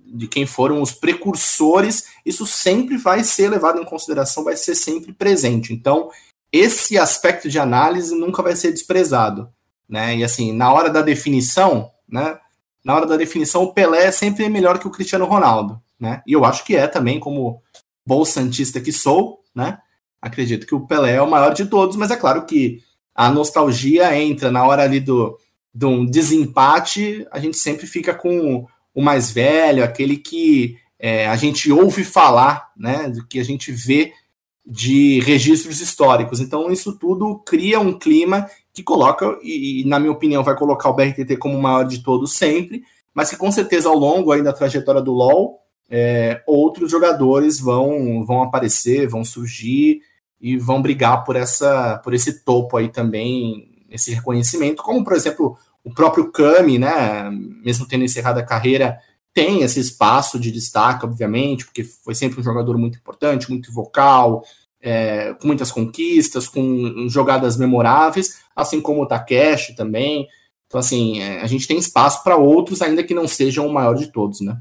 de quem foram os precursores, isso sempre vai ser levado em consideração, vai ser sempre presente. Então, esse aspecto de análise nunca vai ser desprezado né? E assim, na hora da definição, né? Na hora da definição, o Pelé é sempre melhor que o Cristiano Ronaldo, né? E eu acho que é também, como bom santista que sou, né? Acredito que o Pelé é o maior de todos, mas é claro que a nostalgia entra na hora ali do, de um desempate, a gente sempre fica com o mais velho, aquele que é, a gente ouve falar, né? Do que a gente vê de registros históricos. Então, isso tudo cria um clima que coloca, e, na minha opinião, vai colocar o BRTT como o maior de todos sempre, mas que com certeza ao longo aí da trajetória do LoL, é, outros jogadores vão, vão aparecer, vão surgir e vão brigar por essa por esse topo aí também, esse reconhecimento, como por exemplo o próprio Kami, né, mesmo tendo encerrado a carreira, tem esse espaço de destaque, obviamente, porque foi sempre um jogador muito importante, muito vocal, é, com muitas conquistas, com jogadas memoráveis, assim como o Takeshi também. Então, assim, é, a gente tem espaço para outros, ainda que não sejam o maior de todos, né?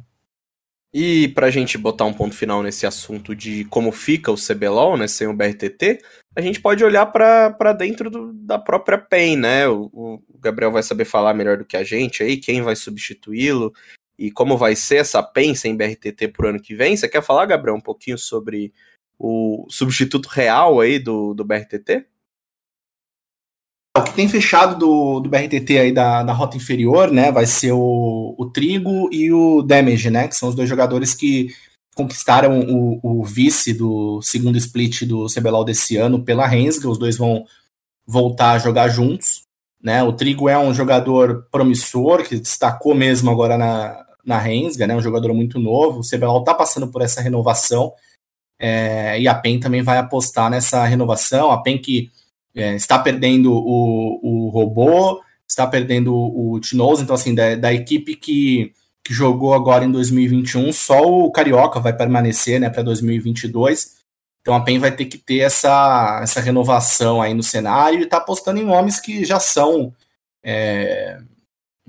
E para a gente botar um ponto final nesse assunto de como fica o CBLOL, né, sem o BRTT, a gente pode olhar para dentro do, da própria PEN, né? O, o, Gabriel vai saber falar melhor do que a gente aí, quem vai substituí-lo e como vai ser essa PEN sem BRTT por ano que vem. Você quer falar, Gabriel, um pouquinho sobre o substituto real aí do, do BRTT? O que tem fechado do, do BRTT aí da, da rota inferior, né, vai ser o, o Trigo e o Damage, né, que são os dois jogadores que conquistaram o, o vice do segundo split do CBLOL desse ano pela Rensga, os dois vão voltar a jogar juntos, né, o Trigo é um jogador promissor, que destacou mesmo agora na, na Rensga, né, um jogador muito novo, o CBLOL está passando por essa renovação, é, e a PEN também vai apostar nessa renovação, a PEN que é, está perdendo o, o robô, está perdendo o Tinoz, então assim, da, da equipe que, que jogou agora em 2021, só o Carioca vai permanecer né, para 2022. Então a PEN vai ter que ter essa, essa renovação aí no cenário e está apostando em nomes que já são é,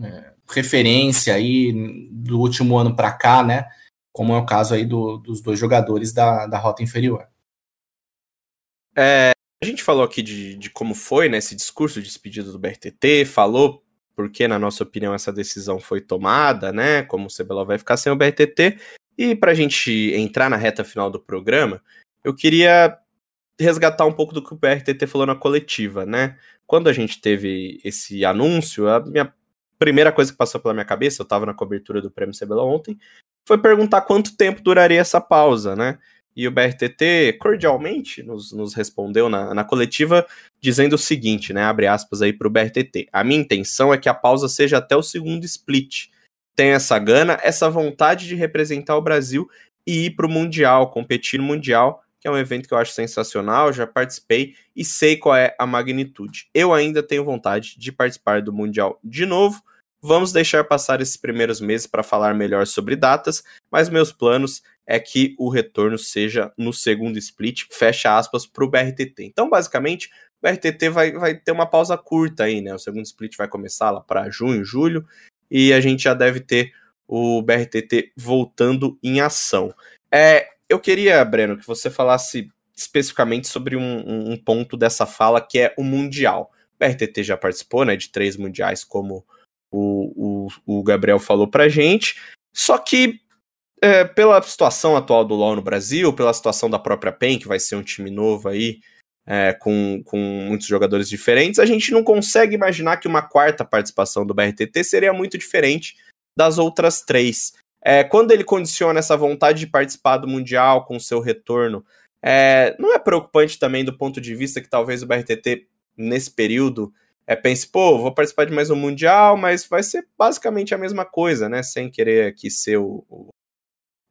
é, referência aí do último ano para cá, né? Como é o caso aí do, dos dois jogadores da, da rota inferior. É, a gente falou aqui de, de como foi né, esse discurso de despedida do BRTT, falou porque, na nossa opinião, essa decisão foi tomada, né? Como o CBLOL vai ficar sem o BRTT. E para a gente entrar na reta final do programa, eu queria resgatar um pouco do que o BRTT falou na coletiva, né? Quando a gente teve esse anúncio, a minha primeira coisa que passou pela minha cabeça, eu estava na cobertura do Prêmio CBLOL ontem, foi perguntar quanto tempo duraria essa pausa, né? E o BRTT cordialmente nos, nos respondeu na, na coletiva dizendo o seguinte, né? Abre aspas aí para o BRTT. A minha intenção é que a pausa seja até o segundo split. Tem essa gana, essa vontade de representar o Brasil e ir para o Mundial, competir no Mundial, que é um evento que eu acho sensacional, já participei e sei qual é a magnitude. Eu ainda tenho vontade de participar do Mundial de novo. Vamos deixar passar esses primeiros meses para falar melhor sobre datas, mas meus planos é que o retorno seja no segundo split, fecha aspas, para o BRTT. Então, basicamente, o BRTT vai, vai ter uma pausa curta aí, né? O segundo split vai começar lá para junho, julho, e a gente já deve ter o BRTT voltando em ação. É, eu queria, Breno, que você falasse especificamente sobre um, um ponto dessa fala que é o Mundial. O BRTT já participou né, de três mundiais, como o, o, o Gabriel falou pra gente. Só que é, pela situação atual do LoL no Brasil, pela situação da própria PEN, que vai ser um time novo aí, é, com, com muitos jogadores diferentes, a gente não consegue imaginar que uma quarta participação do BRTT seria muito diferente das outras três. É, quando ele condiciona essa vontade de participar do Mundial com seu retorno, é, não é preocupante também do ponto de vista que talvez o BRTT, nesse período, é, pense, pô, vou participar de mais um Mundial, mas vai ser basicamente a mesma coisa, né? Sem querer aqui ser o, o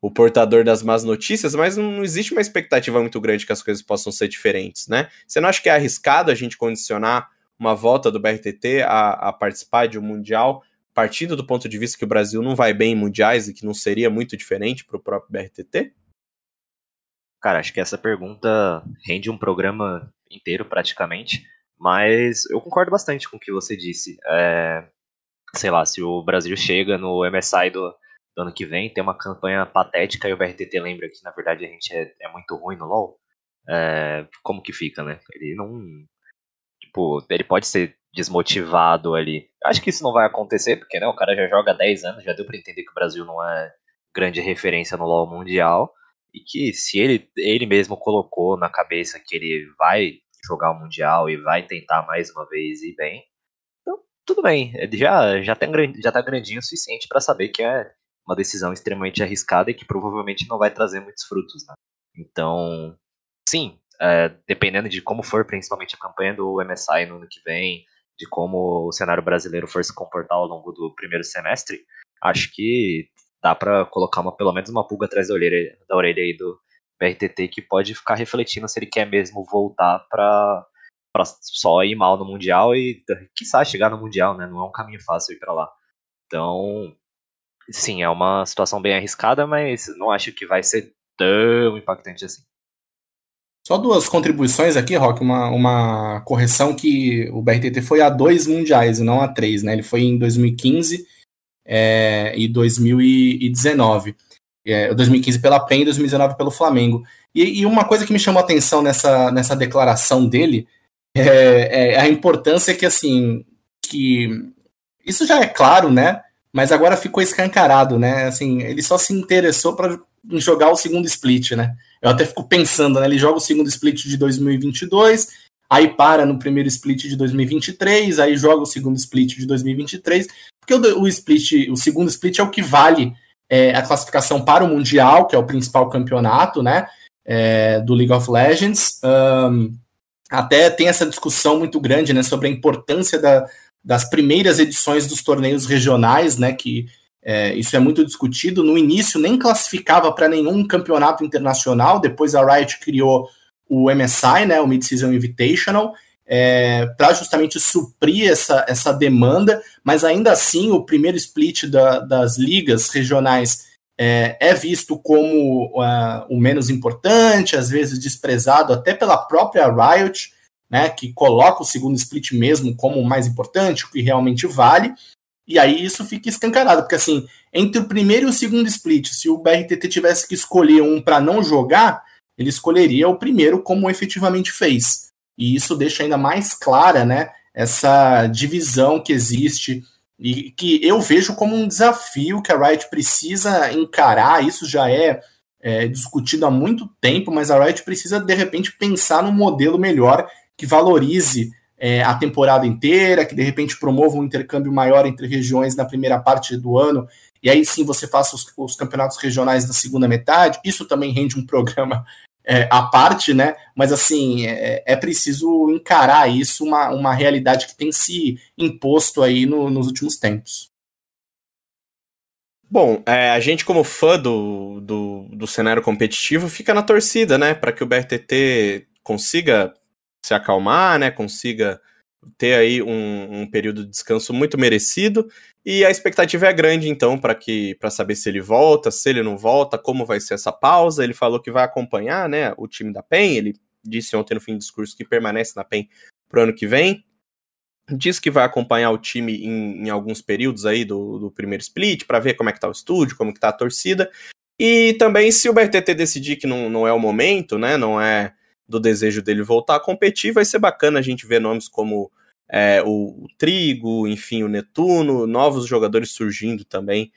o portador das más notícias, mas não existe uma expectativa muito grande que as coisas possam ser diferentes, né? Você não acha que é arriscado a gente condicionar uma volta do BRTT a, a participar de um Mundial, partindo do ponto de vista que o Brasil não vai bem em mundiais e que não seria muito diferente para o próprio BRTT? Cara, acho que essa pergunta rende um programa inteiro praticamente, mas eu concordo bastante com o que você disse. É, sei lá, se o Brasil chega no MSI do, do ano que vem, tem uma campanha patética e o BRTT lembra que na verdade a gente é, é muito ruim no LoL, é, como que fica, né? Ele não. Tipo, ele pode ser desmotivado ali. Acho que isso não vai acontecer, porque né, o cara já joga 10 anos, já deu para entender que o Brasil não é grande referência no LoL mundial. E que se ele, ele mesmo colocou na cabeça que ele vai jogar o Mundial e vai tentar mais uma vez ir bem, então tudo bem. Ele já, já, tem, já tá grandinho o suficiente para saber que é uma decisão extremamente arriscada e que provavelmente não vai trazer muitos frutos. Né? Então, sim, é, dependendo de como for, principalmente a campanha do MSI no ano que vem, de como o cenário brasileiro for se comportar ao longo do primeiro semestre, acho que dá para colocar uma, pelo menos uma pulga atrás da orelha, da orelha aí do BRTT que pode ficar refletindo se ele quer mesmo voltar para para só ir mal no mundial e quiçá chegar no mundial, né? Não é um caminho fácil ir para lá. Então, sim, é uma situação bem arriscada, mas não acho que vai ser tão impactante assim. Só duas contribuições aqui, Rock, uma, uma correção que o BRTT foi a dois mundiais e não a três, né? Ele foi em 2015 é, e 2019. É, 2015 pela PEN e 2019 pelo Flamengo. E, e, uma coisa que me chamou a atenção nessa, nessa declaração dele é, é a importância que, assim, que isso já é claro, né? mas agora ficou escancarado, né? Assim, ele só se interessou para jogar o segundo split, né? Eu até fico pensando, né? Ele joga o segundo split de 2022, aí para no primeiro split de 2023, aí joga o segundo split de 2023, porque o, o split, o segundo split é o que vale é, a classificação para o Mundial, que é o principal campeonato, né, é, do League of Legends. Um, até tem essa discussão muito grande, né, sobre a importância da, das primeiras edições dos torneios regionais, né, que é, isso é muito discutido. No início nem classificava para nenhum campeonato internacional, depois a Riot criou o MSI, né, o Mid-Season Invitational, é, para justamente suprir essa, essa demanda, mas ainda assim o primeiro split da, das ligas regionais é, é visto como uh, o menos importante, às vezes desprezado até pela própria Riot, né, que coloca o segundo split mesmo como o mais importante, o que realmente vale, e aí isso fica escancarado, porque assim, entre o primeiro e o segundo split, se o BRTT tivesse que escolher um para não jogar, ele escolheria o primeiro como efetivamente fez. E isso deixa ainda mais clara, né, essa divisão que existe e que eu vejo como um desafio que a Riot precisa encarar. Isso já é, é discutido há muito tempo, mas a Riot precisa de repente pensar num modelo melhor que valorize é, a temporada inteira, que de repente promova um intercâmbio maior entre regiões na primeira parte do ano, e aí sim você faça os, os campeonatos regionais na segunda metade. Isso também rende um programa é, à parte, né? Mas assim, é, é, preciso encarar isso, uma, uma realidade que tem se imposto aí no, nos últimos tempos. Bom, é, a gente, como fã do, do, do cenário competitivo, fica na torcida, né? Para que o BRTT consiga se acalmar, né? Consiga ter aí um, um, período de descanso muito merecido e a expectativa é grande então para que para saber se ele volta, se ele não volta, como vai ser essa pausa. Ele falou que vai acompanhar, né, o time da PEN. Ele disse ontem no fim do discurso que permanece na PEN pro ano que vem. Diz que vai acompanhar o time em, em alguns períodos aí do, do primeiro split para ver como é que tá o estúdio, como que tá a torcida. E também se o BRTT decidir que não, não é o momento, né, não é do desejo dele voltar a competir, vai ser bacana a gente ver nomes como é, o, Trigo, enfim, o Netuno, novos jogadores surgindo também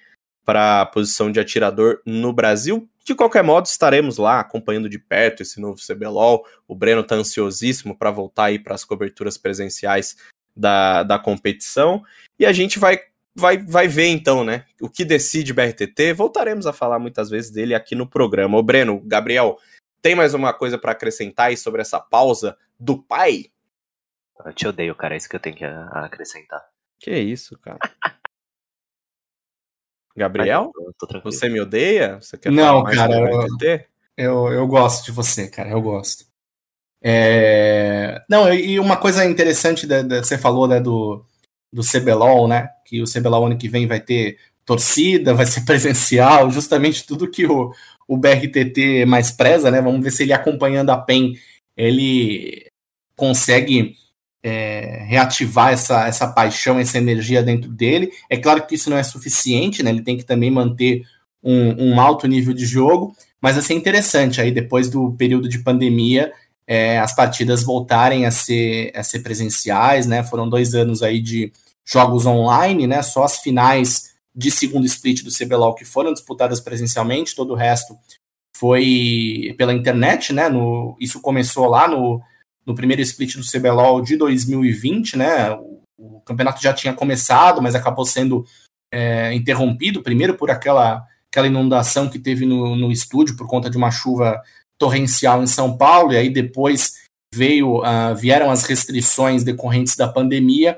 para a posição de atirador no Brasil. De qualquer modo, estaremos lá acompanhando de perto esse novo CBLOL. O Breno está ansiosíssimo para voltar aí para as coberturas presenciais da, da competição. E a gente vai, vai, vai ver então, né? O que decide BRTT. Voltaremos a falar muitas vezes dele aqui no programa. O Breno, Gabriel, tem mais uma coisa para acrescentar aí sobre essa pausa do pai? Eu te odeio, cara. É isso que eu tenho que acrescentar. Que isso, cara. Gabriel? você me odeia? Você quer Não, cara. Eu, eu, eu, gosto de você, cara. Eu gosto. É... Não, e uma coisa interessante da, da, você falou né, do, do CBLOL, né? Que o CBLOL ano que vem vai ter torcida, vai ser presencial, justamente tudo que o, o BRTT mais preza, né? Vamos ver se ele acompanhando a PEN, ele consegue é, reativar essa, essa paixão, essa energia dentro dele. É claro que isso não é suficiente, né? Ele tem que também manter um, um alto nível de jogo, mas assim, é interessante aí depois do período de pandemia é, as partidas voltarem a ser, a ser presenciais, né? Foram dois anos aí de jogos online, né? Só as finais de segundo split do CBLOL que foram disputadas presencialmente, todo o resto foi pela internet, né? No, isso começou lá no, no primeiro split do CBLOL de 2020, né? O, o campeonato já tinha começado, mas acabou sendo é, interrompido, primeiro por aquela, aquela inundação que teve no, no estúdio por conta de uma chuva torrencial em São Paulo, e aí depois veio uh, vieram as restrições decorrentes da pandemia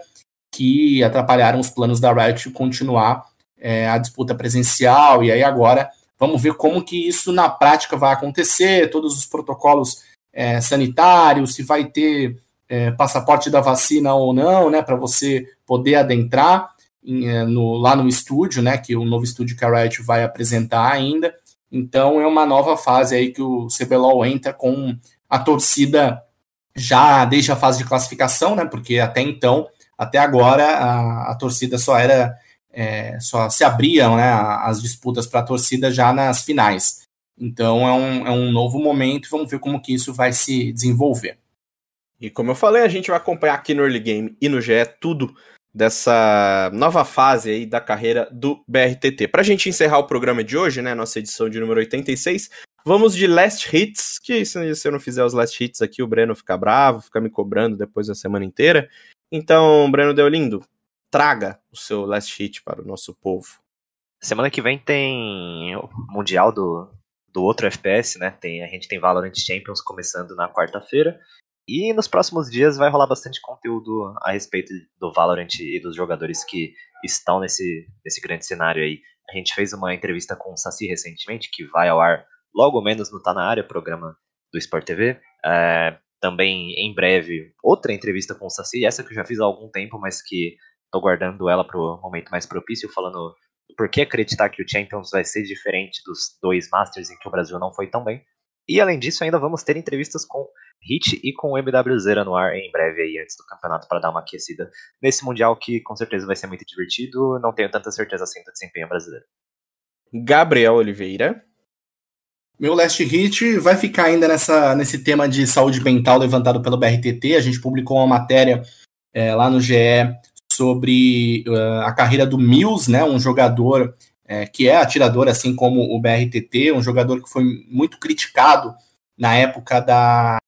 que atrapalharam os planos da Riot continuar é, a disputa presencial, e aí agora vamos ver como que isso na prática vai acontecer, todos os protocolos é, sanitários, se vai ter é, passaporte da vacina ou não, né, para você poder adentrar em, é, no, lá no estúdio, né, que o novo estúdio que a Riot vai apresentar ainda. Então é uma nova fase aí que o CBLOL entra com a torcida já desde a fase de classificação, né, porque até então, até agora, a, a torcida só era é, só se abriam né, as disputas para a torcida já nas finais. Então é um, é um novo momento, vamos ver como que isso vai se desenvolver. E como eu falei, a gente vai acompanhar aqui no Early Game e no GE tudo dessa nova fase aí da carreira do BRTT. Para a gente encerrar o programa de hoje, né, nossa edição de número 86, Vamos de last hits, que se, se eu não fizer os last hits aqui, o Breno fica bravo, fica me cobrando depois da semana inteira. Então, Breno Deolindo, traga o seu last hit para o nosso povo. Semana que vem tem o Mundial do, do outro FPS, né? Tem, a gente tem Valorant Champions começando na quarta-feira. E nos próximos dias vai rolar bastante conteúdo a respeito do Valorant e dos jogadores que estão nesse, nesse grande cenário aí. A gente fez uma entrevista com o Saci recentemente, que vai ao ar logo menos no Tá Na Área, programa do Sport TV. É, também, em breve, outra entrevista com o Saci, essa que eu já fiz há algum tempo, mas que tô guardando ela para o momento mais propício, falando por que acreditar que o Champions vai ser diferente dos dois Masters em que o Brasil não foi tão bem. E além disso, ainda vamos ter entrevistas com Hit e com o MWZ no ar em breve aí antes do campeonato para dar uma aquecida nesse mundial que com certeza vai ser muito divertido. Não tenho tanta certeza assim do desempenho brasileiro. Gabriel Oliveira. Meu last hit vai ficar ainda nessa, nesse tema de saúde mental levantado pelo BRTT. A gente publicou uma matéria é, lá no GE sobre uh, a carreira do Mills, né, um jogador é, que é atirador, assim como o BRTT, um jogador que foi muito criticado na época da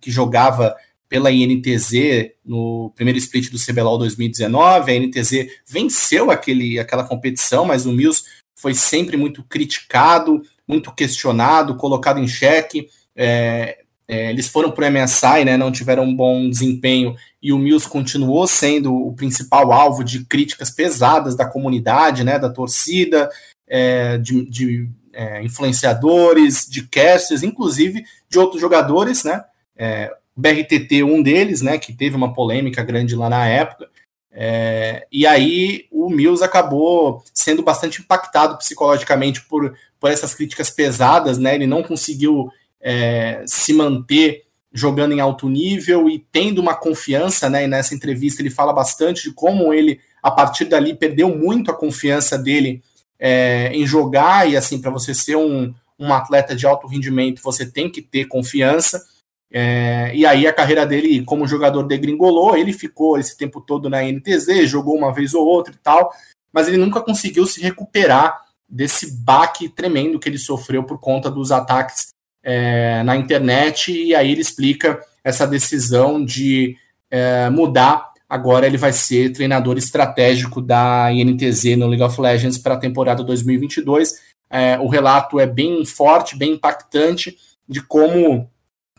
que jogava pela INTZ no primeiro split do CBLOL 2019. A INTZ venceu aquele, aquela competição, mas o Mills foi sempre muito criticado, muito questionado, colocado em xeque. É, é, eles foram para o MSI, né, não tiveram um bom desempenho, e o Mills continuou sendo o principal alvo de críticas pesadas da comunidade, né, da torcida, é, de, de é, influenciadores, de casters, inclusive de outros jogadores, né, é, BRTT um deles, né, que teve uma polêmica grande lá na época, é, e aí o Mills acabou sendo bastante impactado psicologicamente por, por essas críticas pesadas, né? Ele não conseguiu é, se manter jogando em alto nível e tendo uma confiança, né? E nessa entrevista ele fala bastante de como ele, a partir dali, perdeu muito a confiança dele é, em jogar, e assim, para você ser um, um atleta de alto rendimento, você tem que ter confiança. É, e aí a carreira dele como jogador degringolou, ele ficou esse tempo todo na NTZ, jogou uma vez ou outra e tal, mas ele nunca conseguiu se recuperar desse baque tremendo que ele sofreu por conta dos ataques é, na internet, e aí ele explica essa decisão de é, mudar. Agora ele vai ser treinador estratégico da INTZ no League of Legends para a temporada 2022. É, o relato é bem forte, bem impactante de como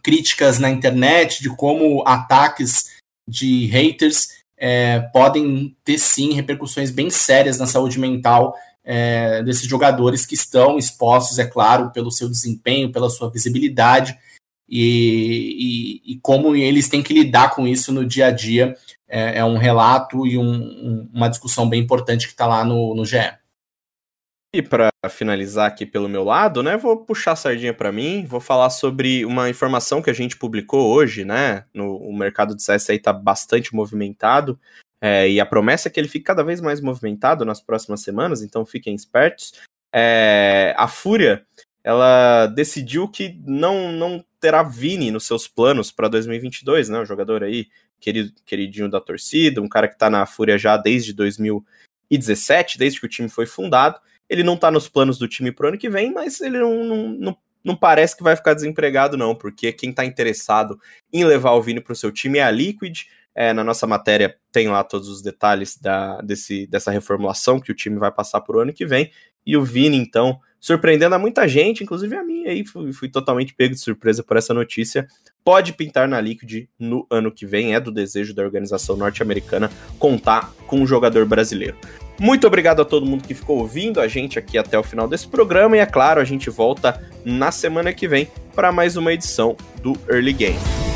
críticas na internet, de como ataques de haters é, podem ter sim repercussões bem sérias na saúde mental é, desses jogadores que estão expostos, é claro, pelo seu desempenho, pela sua visibilidade e, e, e como eles têm que lidar com isso no dia a dia. É, é um relato e um, um, uma discussão bem importante que está lá no, no GE. E para finalizar aqui pelo meu lado, né, vou puxar a sardinha para mim, vou falar sobre uma informação que a gente publicou hoje, né, no o mercado de CS aí tá bastante movimentado, é, e a promessa é que ele fique cada vez mais movimentado nas próximas semanas, então fiquem espertos. É, a Fúria, ela decidiu que não, não terá Vini nos seus planos para 2022, né, o jogador aí, querido, queridinho da torcida, um cara que tá na Fúria já desde 2017, desde que o time foi fundado, ele não tá nos planos do time pro ano que vem, mas ele não, não, não, não parece que vai ficar desempregado, não, porque quem tá interessado em levar o Vini pro seu time é a Liquid. É, na nossa matéria tem lá todos os detalhes da, desse, dessa reformulação que o time vai passar pro ano que vem. E o Vini, então, surpreendendo a muita gente, inclusive a mim aí, fui, fui, totalmente pego de surpresa por essa notícia. Pode pintar na Liquid no ano que vem, é do desejo da organização norte-americana contar com um jogador brasileiro. Muito obrigado a todo mundo que ficou ouvindo a gente aqui até o final desse programa. E é claro, a gente volta na semana que vem para mais uma edição do Early Game.